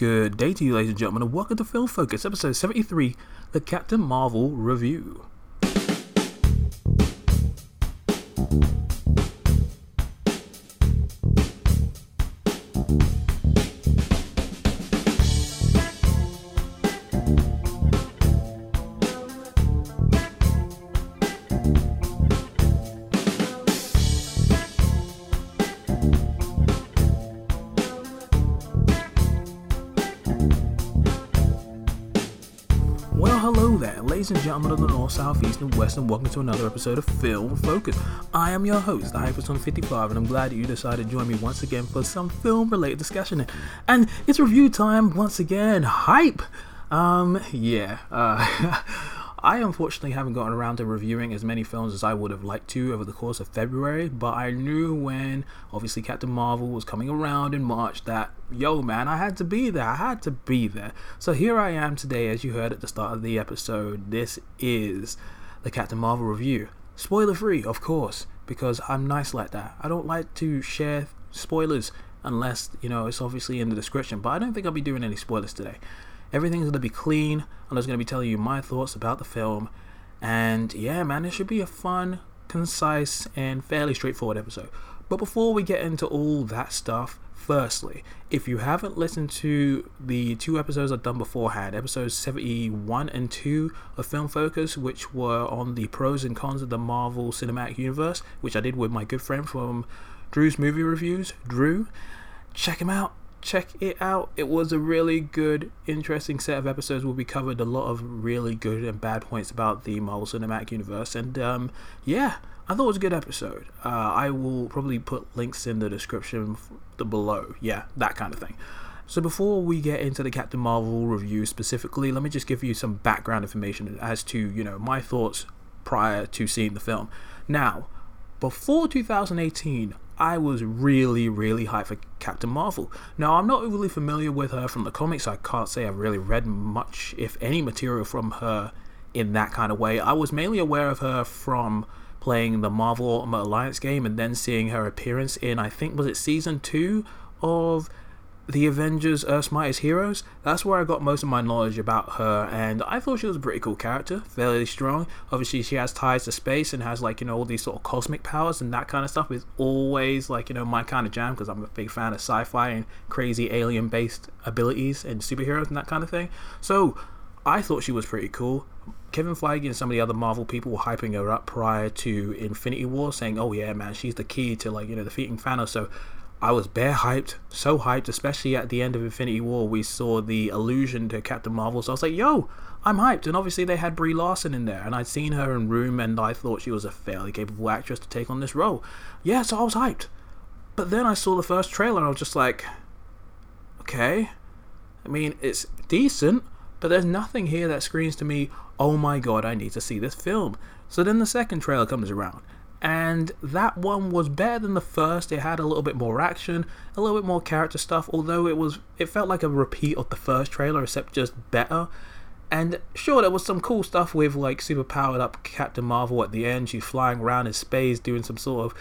Good day to you, ladies and gentlemen, and welcome to Film Focus, episode 73, the Captain Marvel Review. Ladies and gentlemen of the North, South, East, and West, and welcome to another episode of Film Focus. I am your host, the Hyperson55, and I'm glad that you decided to join me once again for some film related discussion. And it's review time once again. Hype! Um, yeah, uh, I unfortunately haven't gotten around to reviewing as many films as I would have liked to over the course of February, but I knew when obviously Captain Marvel was coming around in March that, yo man, I had to be there. I had to be there. So here I am today, as you heard at the start of the episode. This is the Captain Marvel review. Spoiler free, of course, because I'm nice like that. I don't like to share spoilers unless, you know, it's obviously in the description, but I don't think I'll be doing any spoilers today. Everything's going to be clean. I'm just going to be telling you my thoughts about the film. And yeah, man, it should be a fun, concise, and fairly straightforward episode. But before we get into all that stuff, firstly, if you haven't listened to the two episodes I've done beforehand, episodes 71 and 2 of Film Focus, which were on the pros and cons of the Marvel Cinematic Universe, which I did with my good friend from Drew's Movie Reviews, Drew, check him out check it out. It was a really good, interesting set of episodes where we covered a lot of really good and bad points about the Marvel Cinematic Universe. And um, yeah, I thought it was a good episode. Uh, I will probably put links in the description the below. Yeah, that kind of thing. So before we get into the Captain Marvel review specifically, let me just give you some background information as to you know my thoughts prior to seeing the film. Now, before 2018, I was really, really hyped for Captain Marvel. Now, I'm not really familiar with her from the comics. I can't say I've really read much, if any, material from her in that kind of way. I was mainly aware of her from playing the Marvel Ultimate Alliance game and then seeing her appearance in, I think, was it season two of the Avengers Earth's Mightiest Heroes. That's where I got most of my knowledge about her, and I thought she was a pretty cool character, fairly strong. Obviously, she has ties to space and has like you know all these sort of cosmic powers and that kind of stuff is always like you know my kind of jam because I'm a big fan of sci-fi and crazy alien-based abilities and superheroes and that kind of thing. So I thought she was pretty cool. Kevin Feige and some of the other Marvel people were hyping her up prior to Infinity War, saying, "Oh yeah, man, she's the key to like you know defeating Thanos." So I was bare hyped, so hyped, especially at the end of Infinity War. We saw the allusion to Captain Marvel, so I was like, yo, I'm hyped. And obviously, they had Brie Larson in there, and I'd seen her in Room, and I thought she was a fairly capable actress to take on this role. Yeah, so I was hyped. But then I saw the first trailer, and I was just like, okay. I mean, it's decent, but there's nothing here that screams to me, oh my god, I need to see this film. So then the second trailer comes around and that one was better than the first. It had a little bit more action, a little bit more character stuff, although it was it felt like a repeat of the first trailer except just better. And sure, there was some cool stuff with like super powered up Captain Marvel at the end. She's flying around in space doing some sort of,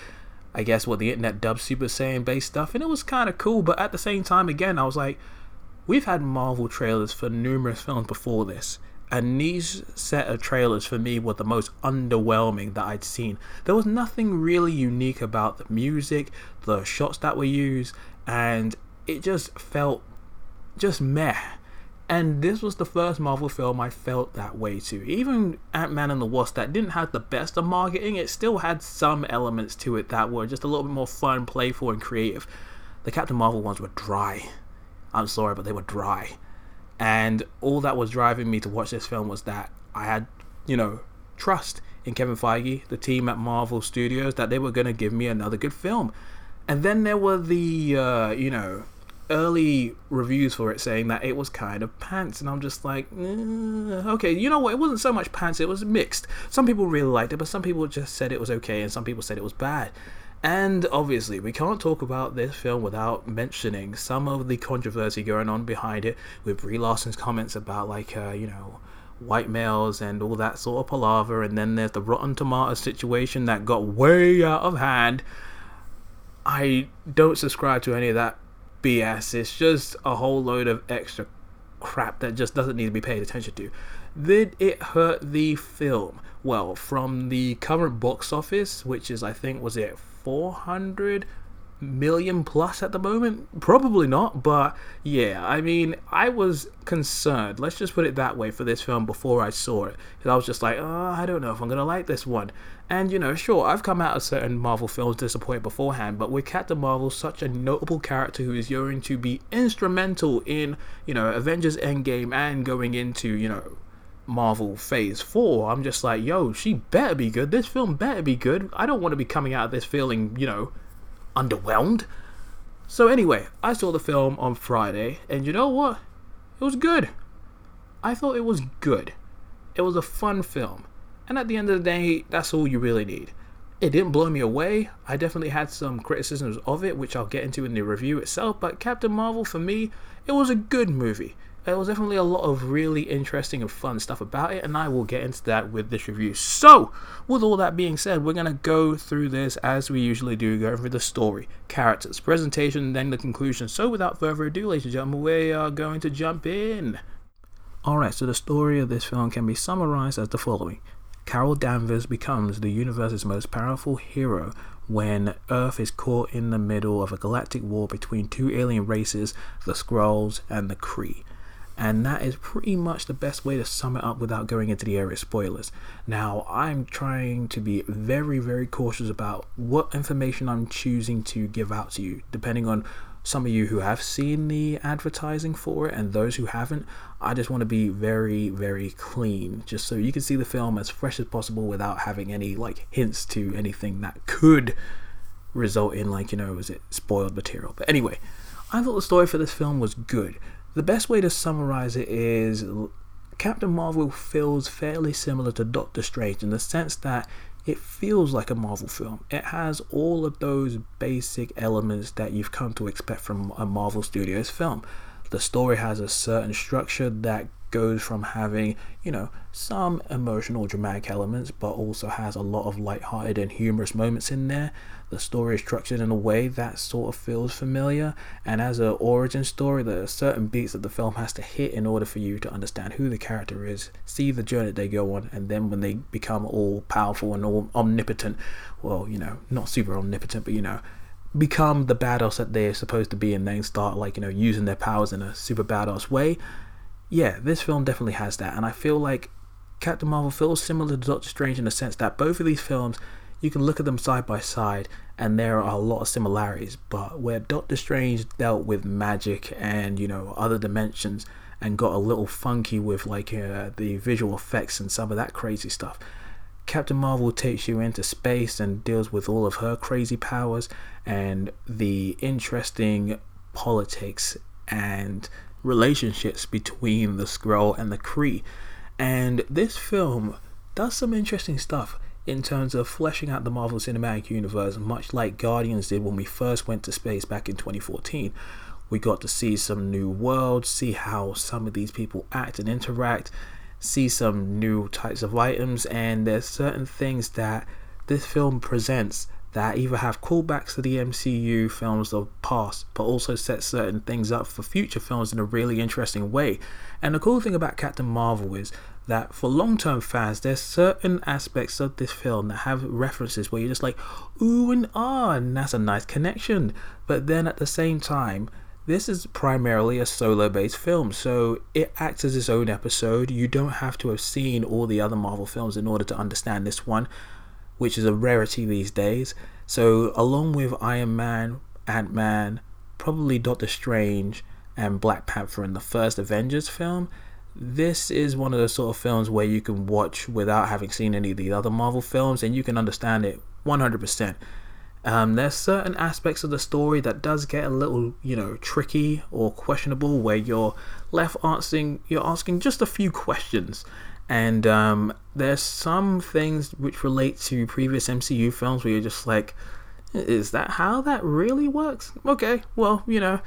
I guess, what the internet dubs Super Saiyan based stuff, and it was kind of cool. But at the same time, again, I was like, we've had Marvel trailers for numerous films before this, and these set of trailers for me were the most underwhelming that I'd seen. There was nothing really unique about the music, the shots that were used, and it just felt just meh. And this was the first Marvel film I felt that way to. Even Ant Man and the Wasp, that didn't have the best of marketing, it still had some elements to it that were just a little bit more fun, playful, and creative. The Captain Marvel ones were dry. I'm sorry, but they were dry and all that was driving me to watch this film was that I had, you know, trust in Kevin Feige, the team at Marvel Studios, that they were going to give me another good film. And then there were the, uh, you know, early reviews for it saying that it was kind of pants, and I'm just like, eh, okay, you know what? It wasn't so much pants; it was mixed. Some people really liked it, but some people just said it was okay, and some people said it was bad. And obviously, we can't talk about this film without mentioning some of the controversy going on behind it with Brie Larson's comments about, like, uh, you know, white males and all that sort of palaver. And then there's the Rotten Tomatoes situation that got way out of hand. I don't subscribe to any of that BS. It's just a whole load of extra crap that just doesn't need to be paid attention to. Did it hurt the film? Well, from the current box office, which is I think was it 400 million plus at the moment? Probably not, but yeah, I mean, I was concerned, let's just put it that way, for this film before I saw it. Because I was just like, oh, I don't know if I'm gonna like this one. And you know, sure, I've come out of certain Marvel films disappointed beforehand, but with Captain Marvel, such a notable character who is going to be instrumental in, you know, Avengers Endgame and going into, you know, Marvel Phase 4, I'm just like, yo, she better be good. This film better be good. I don't want to be coming out of this feeling, you know, underwhelmed. So, anyway, I saw the film on Friday, and you know what? It was good. I thought it was good. It was a fun film. And at the end of the day, that's all you really need. It didn't blow me away. I definitely had some criticisms of it, which I'll get into in the review itself. But Captain Marvel, for me, it was a good movie there was definitely a lot of really interesting and fun stuff about it, and I will get into that with this review. So, with all that being said, we're going to go through this as we usually do, go over the story, characters, presentation, and then the conclusion. So, without further ado, ladies and gentlemen, we are going to jump in. Alright, so the story of this film can be summarized as the following Carol Danvers becomes the universe's most powerful hero when Earth is caught in the middle of a galactic war between two alien races, the Skrulls and the Kree and that is pretty much the best way to sum it up without going into the area of spoilers. Now, I'm trying to be very, very cautious about what information I'm choosing to give out to you, depending on some of you who have seen the advertising for it and those who haven't. I just want to be very, very clean, just so you can see the film as fresh as possible without having any like hints to anything that could result in like you know, is it spoiled material. But anyway, I thought the story for this film was good. The best way to summarize it is Captain Marvel feels fairly similar to Doctor Strange in the sense that it feels like a Marvel film. It has all of those basic elements that you've come to expect from a Marvel Studios film. The story has a certain structure that goes from having, you know, some emotional dramatic elements, but also has a lot of light-hearted and humorous moments in there. The story is structured in a way that sort of feels familiar, and as an origin story, there are certain beats that the film has to hit in order for you to understand who the character is, see the journey they go on, and then when they become all powerful and all omnipotent, well, you know, not super omnipotent, but you know, become the badass that they're supposed to be and then start like you know using their powers in a super badass way yeah, this film definitely has that, and I feel like Captain Marvel feels similar to Doctor Strange in the sense that both of these films, you can look at them side by side, and there are a lot of similarities. But where Doctor Strange dealt with magic and you know other dimensions and got a little funky with like uh, the visual effects and some of that crazy stuff. Captain Marvel takes you into space and deals with all of her crazy powers and the interesting politics and relationships between the Skrull and the Kree. And this film does some interesting stuff in terms of fleshing out the Marvel Cinematic Universe, much like Guardians did when we first went to space back in 2014. We got to see some new worlds, see how some of these people act and interact, see some new types of items, and there's certain things that this film presents that either have callbacks to the MCU films of past, but also set certain things up for future films in a really interesting way. And the cool thing about Captain Marvel is that for long term fans, there's certain aspects of this film that have references where you're just like, ooh and ah, and that's a nice connection. But then at the same time, this is primarily a solo based film, so it acts as its own episode. You don't have to have seen all the other Marvel films in order to understand this one which is a rarity these days. So, along with Iron Man, Ant Man, probably Doctor Strange, and Black Panther in the first Avengers film, this is one of those sort of films where you can watch without having seen any of the other Marvel films and you can understand it 100%. Um, there's certain aspects of the story that does get a little, you know, tricky or questionable where you're left asking, you're asking just a few questions and um, there's some things which relate to previous MCU films where you're just like, is that how that really works? Okay, well, you know,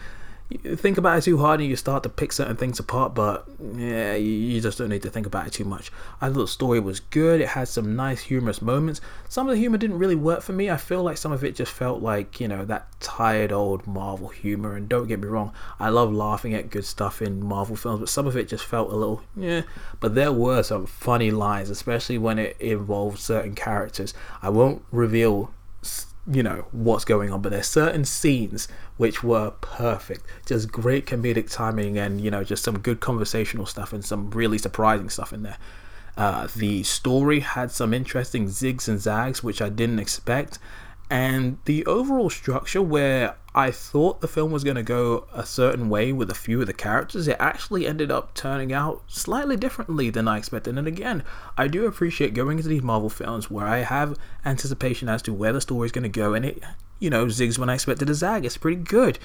think about it too hard and you start to pick certain things apart, but yeah, you, just don't need to think about it too much. I thought the story was good. It had some nice humorous moments. Some of the humor didn't really work for me. I feel like some of it just felt like, you know, that tired old Marvel humor. And don't get me wrong, I love laughing at good stuff in Marvel films, but some of it just felt a little, yeah. But there were some funny lines, especially when it involved certain characters. I won't reveal you know what's going on but there's certain scenes which were perfect. Just great comedic timing and you know just some good conversational stuff and some really surprising stuff in there. Uh, the story had some interesting zigs and zags which i didn't expect and the overall structure where I thought the film was going to go a certain way with a few of the characters, it actually ended up turning out slightly differently than I expected. And again, I do appreciate going into these Marvel films where I have anticipation as to where the story is going to go, and it, you know, zigs when I expected a zag. It's pretty good.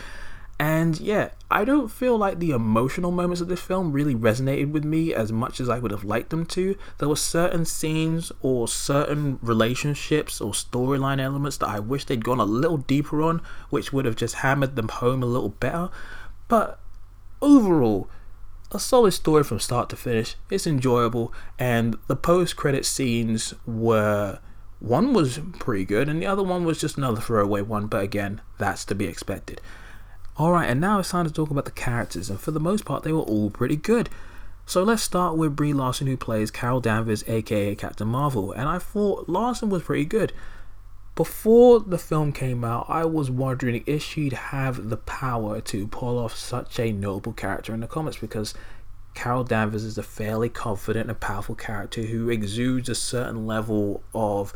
And yeah, I don't feel like the emotional moments of this film really resonated with me as much as I would have liked them to. There were certain scenes or certain relationships or storyline elements that I wish they'd gone a little deeper on, which would have just hammered them home a little better. But overall, a solid story from start to finish. It's enjoyable, and the post credit scenes were one was pretty good, and the other one was just another throwaway one, but again, that's to be expected. Alright, and now it's time to talk about the characters, and for the most part, they were all pretty good. So let's start with Brie Larson, who plays Carol Danvers, aka Captain Marvel, and I thought Larson was pretty good. Before the film came out, I was wondering if she'd have the power to pull off such a noble character in the comics because Carol Danvers is a fairly confident and powerful character who exudes a certain level of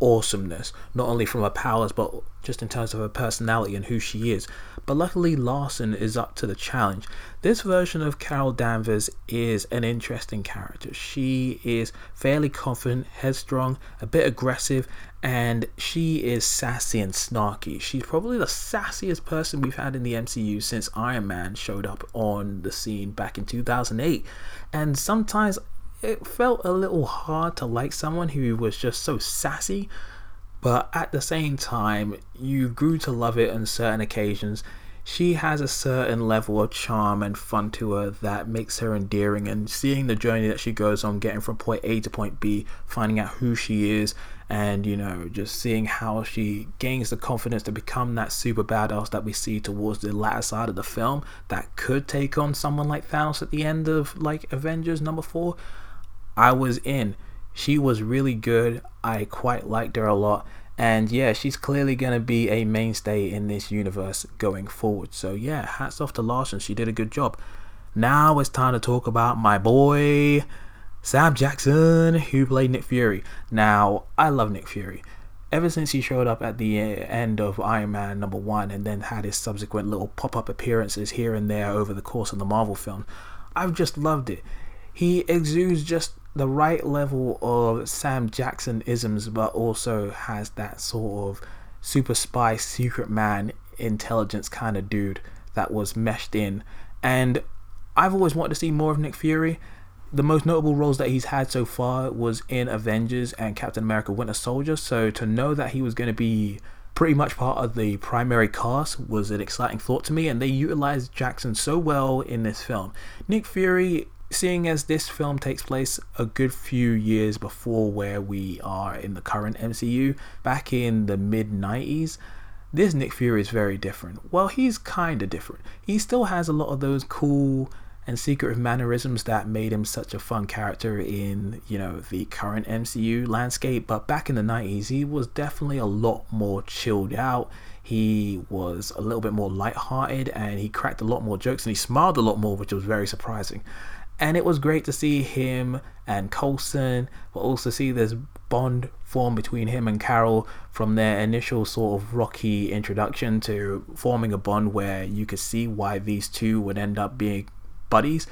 awesomeness, not only from her powers, but just in terms of her personality and who she is. But luckily, Larson is up to the challenge. This version of Carol Danvers is an interesting character. She is fairly confident, headstrong, a bit aggressive, and she is sassy and snarky. She's probably the sassiest person we've had in the MCU since Iron Man showed up on the scene back in 2008. And sometimes it felt a little hard to like someone who was just so sassy, but at the same time, you grew to love it on certain occasions. She has a certain level of charm and fun to her that makes her endearing, and seeing the journey that she goes on, getting from point A to point B, finding out who she is, and you know, just seeing how she gains the confidence to become that super badass that we see towards the latter side of the film that could take on someone like Thanos at the end of like Avengers number four. I was in. She was really good. I quite liked her a lot. And yeah, she's clearly going to be a mainstay in this universe going forward. So yeah, hats off to Larson. She did a good job. Now it's time to talk about my boy, Sam Jackson, who played Nick Fury. Now, I love Nick Fury. Ever since he showed up at the uh, end of Iron Man number one and then had his subsequent little pop up appearances here and there over the course of the Marvel film, I've just loved it. He exudes just the right level of Sam Jackson isms, but also has that sort of super spy, secret man, intelligence kind of dude that was meshed in. And I've always wanted to see more of Nick Fury. The most notable roles that he's had so far was in Avengers and Captain America Winter Soldier. So to know that he was going to be pretty much part of the primary cast was an exciting thought to me, and they utilized Jackson so well in this film. Nick Fury seeing as this film takes place a good few years before where we are in the current MCU, back in the mid 90s, this Nick Fury is very different. Well, he's kind of different. He still has a lot of those cool and secretive mannerisms that made him such a fun character in, you know, the current MCU landscape, but back in the 90s, he was definitely a lot more chilled out. He was a little bit more light-hearted and he cracked a lot more jokes and he smiled a lot more, which was very surprising and it was great to see him and Coulson, but also see this bond form between him and Carol from their initial sort of rocky introduction to forming a bond where you could see why these two would end up being buddies.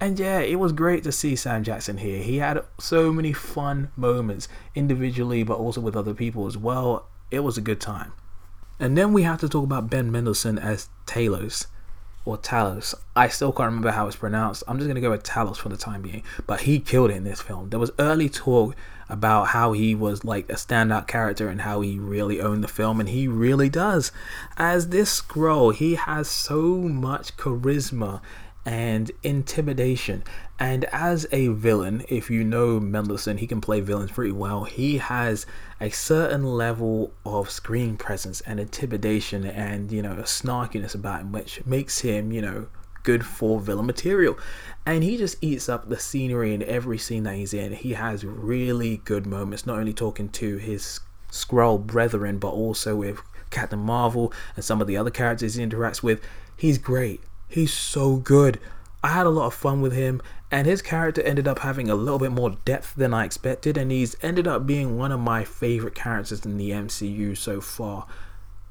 And yeah, it was great to see Sam Jackson here. He had so many fun moments individually, but also with other people as well. It was a good time. And then we have to talk about Ben Mendelsohn as Talos. Or Talos. I still can't remember how it's pronounced. I'm just gonna go with Talos for the time being. But he killed it in this film. There was early talk about how he was like a standout character and how he really owned the film, and he really does. As this Skrull, he has so much charisma and intimidation. And as a villain, if you know Mendelsohn, he can play villains pretty well. He has a certain level of screen presence and intimidation and, you know, a snarkiness about him, which makes him, you know, good for villain material. And he just eats up the scenery in every scene that he's in. He has really good moments, not only talking to his Skrull brethren, but also with Captain Marvel and some of the other characters he interacts with. He's great. He's so good. I had a lot of fun with him, and his character ended up having a little bit more depth than I expected, and he's ended up being one of my favorite characters in the MCU so far.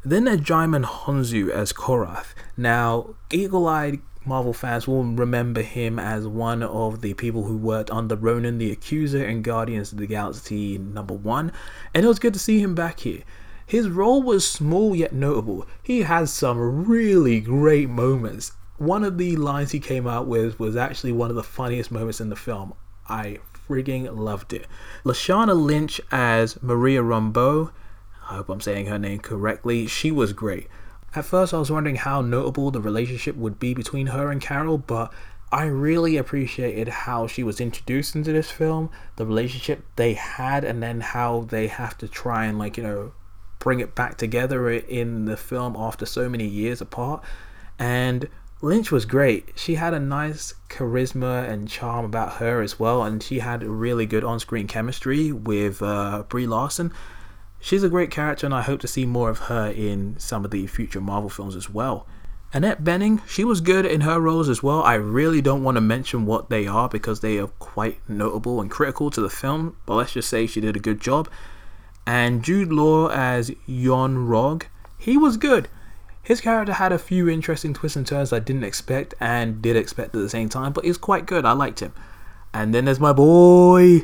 Then there's Djimon Hounsou as Korath. Now, eagle eyed Marvel fans will remember him as one of the people who worked on the Ronan the Accuser and Guardians of the Galaxy number one, and it was good to see him back here. His role was small yet notable. He has some really great moments, one of the lines he came out with was actually one of the funniest moments in the film. I frigging loved it. Lashana Lynch as Maria Rambeau, I hope I'm saying her name correctly, she was great. At first, I was wondering how notable the relationship would be between her and Carol, but I really appreciated how she was introduced into this film, the relationship they had, and then how they have to try and, like, you know, bring it back together in the film after so many years apart. And Lynch was great. She had a nice charisma and charm about her as well, and she had really good on screen chemistry with uh, Brie Larson. She's a great character, and I hope to see more of her in some of the future Marvel films as well. Annette Bening, she was good in her roles as well. I really don't want to mention what they are because they are quite notable and critical to the film, but let's just say she did a good job. And Jude Law as Yon-Rogg, he was good. His character had a few interesting twists and turns I didn't expect and did expect at the same time, but he's quite good. I liked him. And then there's my boy,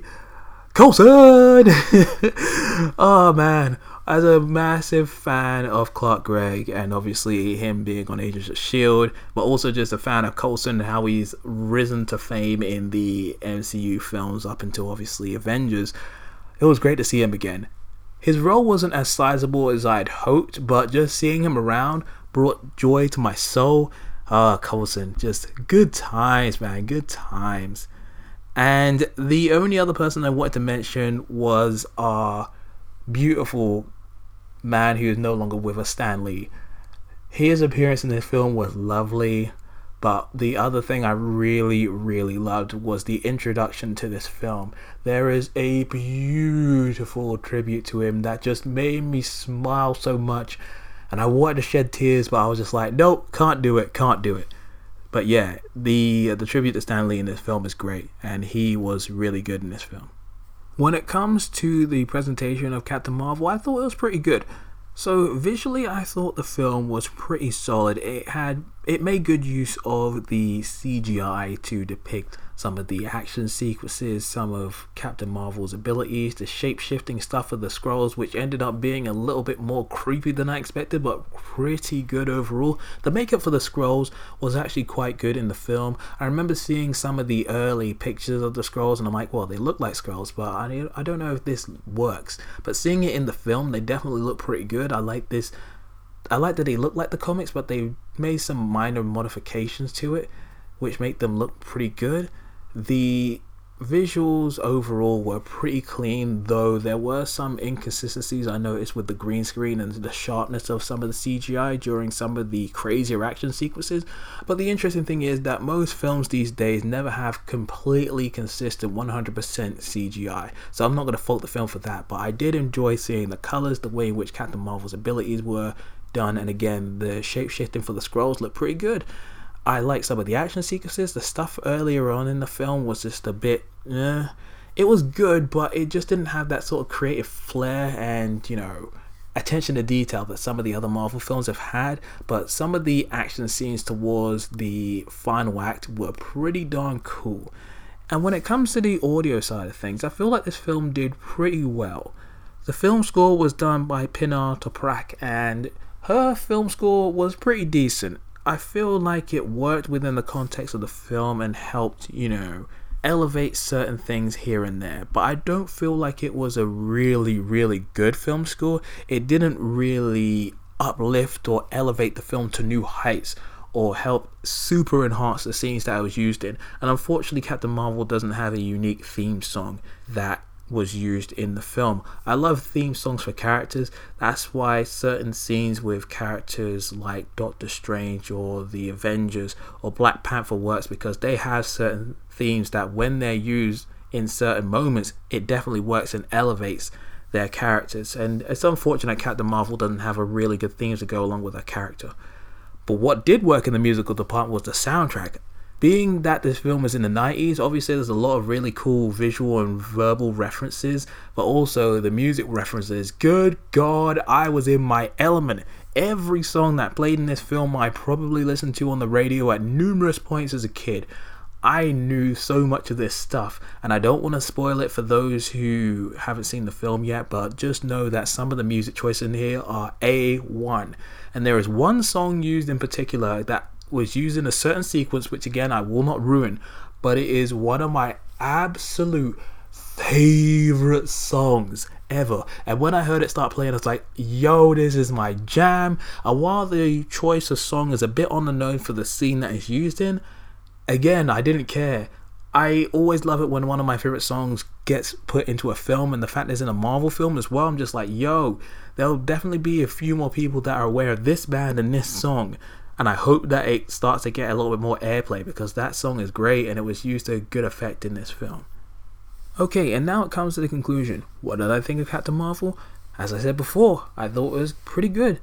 Coulson! oh man, as a massive fan of Clark Gregg and obviously him being on Agents of S.H.I.E.L.D., but also just a fan of Coulson and how he's risen to fame in the MCU films up until obviously Avengers, it was great to see him again. His role wasn't as sizable as I'd hoped, but just seeing him around brought joy to my soul. Ah, uh, Coulson, just good times, man, good times. And the only other person I wanted to mention was our beautiful man who is no longer with us, Stan Lee. His appearance in this film was lovely. But the other thing I really, really loved was the introduction to this film. There is a beautiful tribute to him that just made me smile so much. And I wanted to shed tears, but I was just like, nope, can't do it, can't do it. But yeah, the the tribute to Stan Lee in this film is great, and he was really good in this film. When it comes to the presentation of Captain Marvel, I thought it was pretty good. So visually, I thought the film was pretty solid. It had it made good use of the CGI to depict some of the action sequences, some of Captain Marvel's abilities, the shape shifting stuff of the Skrulls, which ended up being a little bit more creepy than I expected, but pretty good overall. The makeup for the Skrulls was actually quite good in the film. I remember seeing some of the early pictures of the Skrulls, and I'm like, well, they look like Skrulls, but I, I don't know if this works. But seeing it in the film, they definitely look pretty good. I like this. I like that they look like the comics, but they made some minor modifications to it, which make them look pretty good. The visuals overall were pretty clean, though there were some inconsistencies I noticed with the green screen and the sharpness of some of the CGI during some of the crazier action sequences. But the interesting thing is that most films these days never have completely consistent 100% CGI, so I'm not going to fault the film for that. But I did enjoy seeing the colors, the way in which Captain Marvel's abilities were done, and again, the shape shifting for the Skrulls looked pretty good. I like some of the action sequences. The stuff earlier on in the film was just a bit, eh. It was good, but it just didn't have that sort of creative flair and, you know, attention to detail that some of the other Marvel films have had. But some of the action scenes towards the final act were pretty darn cool. And when it comes to the audio side of things, I feel like this film did pretty well. The film score was done by Pinar Toprak, and her film score was pretty decent. I feel like it worked within the context of the film and helped, you know, elevate certain things here and there. But I don't feel like it was a really, really good film score. It didn't really uplift or elevate the film to new heights or help super enhance the scenes that I was used in. And unfortunately, Captain Marvel doesn't have a unique theme song that was used in the film. I love theme songs for characters. That's why certain scenes with characters like Doctor Strange or the Avengers or Black Panther works because they have certain themes that when they're used in certain moments, it definitely works and elevates their characters. And it's unfortunate Captain Marvel doesn't have a really good theme to go along with her character. But what did work in the musical department was the soundtrack being that this film is in the 90s, obviously there's a lot of really cool visual and verbal references, but also the music references. Good God, I was in my element. Every song that played in this film, I probably listened to on the radio at numerous points as a kid. I knew so much of this stuff, and I don't want to spoil it for those who haven't seen the film yet, but just know that some of the music choices in here are A1. And there is one song used in particular that was using a certain sequence, which again I will not ruin, but it is one of my absolute favorite songs ever. And when I heard it start playing, I was like, yo, this is my jam. And while the choice of song is a bit on the nose for the scene that it's used in, again, I didn't care. I always love it when one of my favorite songs gets put into a film, and the fact it's in a Marvel film as well. I'm just like, yo, there'll definitely be a few more people that are aware of this band and this song and I hope that it starts to get a little bit more airplay because that song is great and it was used to good effect in this film. Okay, and now it comes to the conclusion. What did I think of Captain Marvel? As I said before, I thought it was pretty good.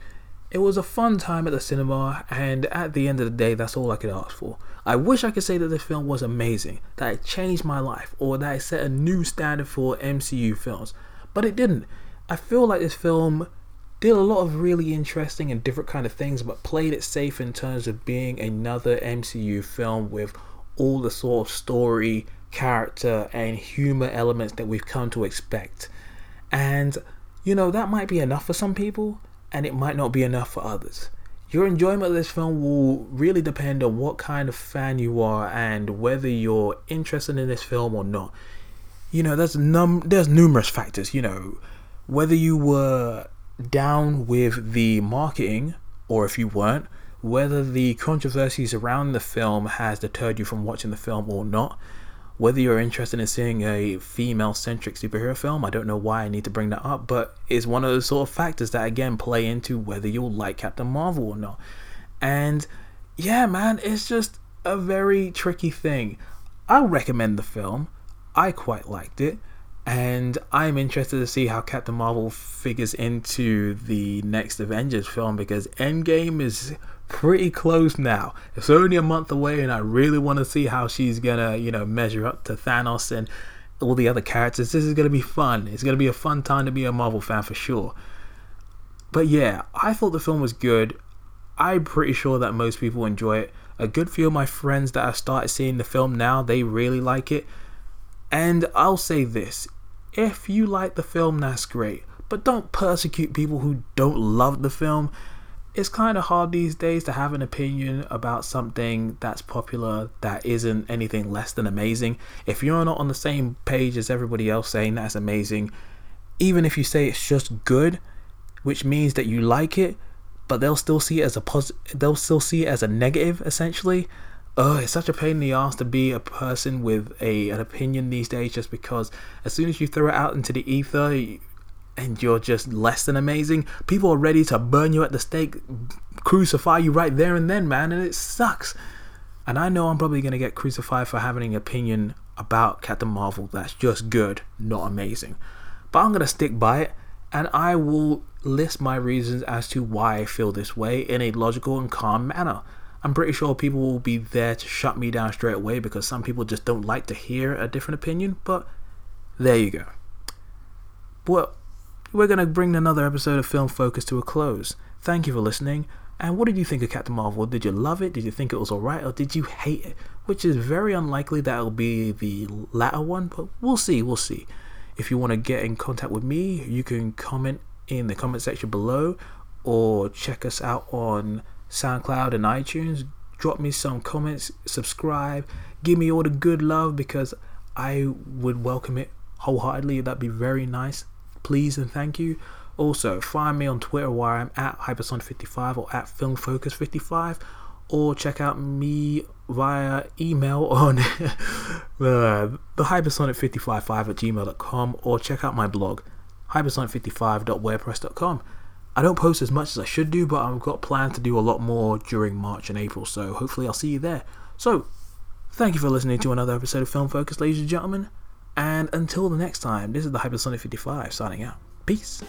It was a fun time at the cinema, and at the end of the day, that's all I could ask for. I wish I could say that this film was amazing, that it changed my life, or that it set a new standard for MCU films, but it didn't. I feel like this film did a lot of really interesting and different kind of things, but played it safe in terms of being another MCU film with all the sort of story, character, and humor elements that we've come to expect. And you know, that might be enough for some people, and it might not be enough for others. Your enjoyment of this film will really depend on what kind of fan you are and whether you're interested in this film or not. You know, there's num there's numerous factors, you know, whether you were down with the marketing, or if you weren't, whether the controversies around the film has deterred you from watching the film or not. Whether you're interested in seeing a female centric superhero film, I don't know why I need to bring that up, but it's one of those sort of factors that again play into whether you'll like Captain Marvel or not. And yeah, man, it's just a very tricky thing. I'll recommend the film. I quite liked it and I'm interested to see how Captain Marvel figures into the next Avengers film because Endgame is pretty close now. It's only a month away, and I really want to see how she's gonna, you know, measure up to Thanos and all the other characters. This is gonna be fun. It's gonna be a fun time to be a Marvel fan for sure. But yeah, I thought the film was good. I'm pretty sure that most people enjoy it. A good few of my friends that have started seeing the film now, they really like it. And I'll say this if you like the film, that's great. But don't persecute people who don't love the film. It's kind of hard these days to have an opinion about something that's popular that isn't anything less than amazing. If you're not on the same page as everybody else saying that's amazing, even if you say it's just good, which means that you like it, but they'll still see it as a positive, they'll still see it as a negative essentially oh, it's such a pain in the ass to be a person with a an opinion these days. Just because as soon as you throw it out into the ether, and you're just less than amazing, people are ready to burn you at the stake, crucify you right there and then, man, and it sucks. And I know I'm probably gonna get crucified for having an opinion about Captain Marvel that's just good, not amazing. But I'm gonna stick by it, and I will list my reasons as to why I feel this way in a logical and calm manner. I'm pretty sure people will be there to shut me down straight away because some people just don't like to hear a different opinion, but there you go. Well, we're going to bring another episode of Film Focus to a close. Thank you for listening. And what did you think of Captain Marvel? Did you love it? Did you think it was alright? Or did you hate it? Which is very unlikely that it'll be the latter one, but we'll see, we'll see. If you want to get in contact with me, you can comment in the comment section below or check us out on SoundCloud and iTunes. Drop me some comments, subscribe, give me all the good love because I would welcome it wholeheartedly. That'd be very nice. Please and thank you. Also, find me on Twitter where I'm at Hyperson55 or at FilmFocus55 or check out me via email on uh, the hypersonic555 at gmail.com or check out my blog hypersonic55.wordpress.com i don't post as much as i should do but i've got plans to do a lot more during march and april so hopefully i'll see you there. So thank you for listening to another episode of film focus ladies and gentlemen and until the next time this is the hypersonic 55 signing out. Peace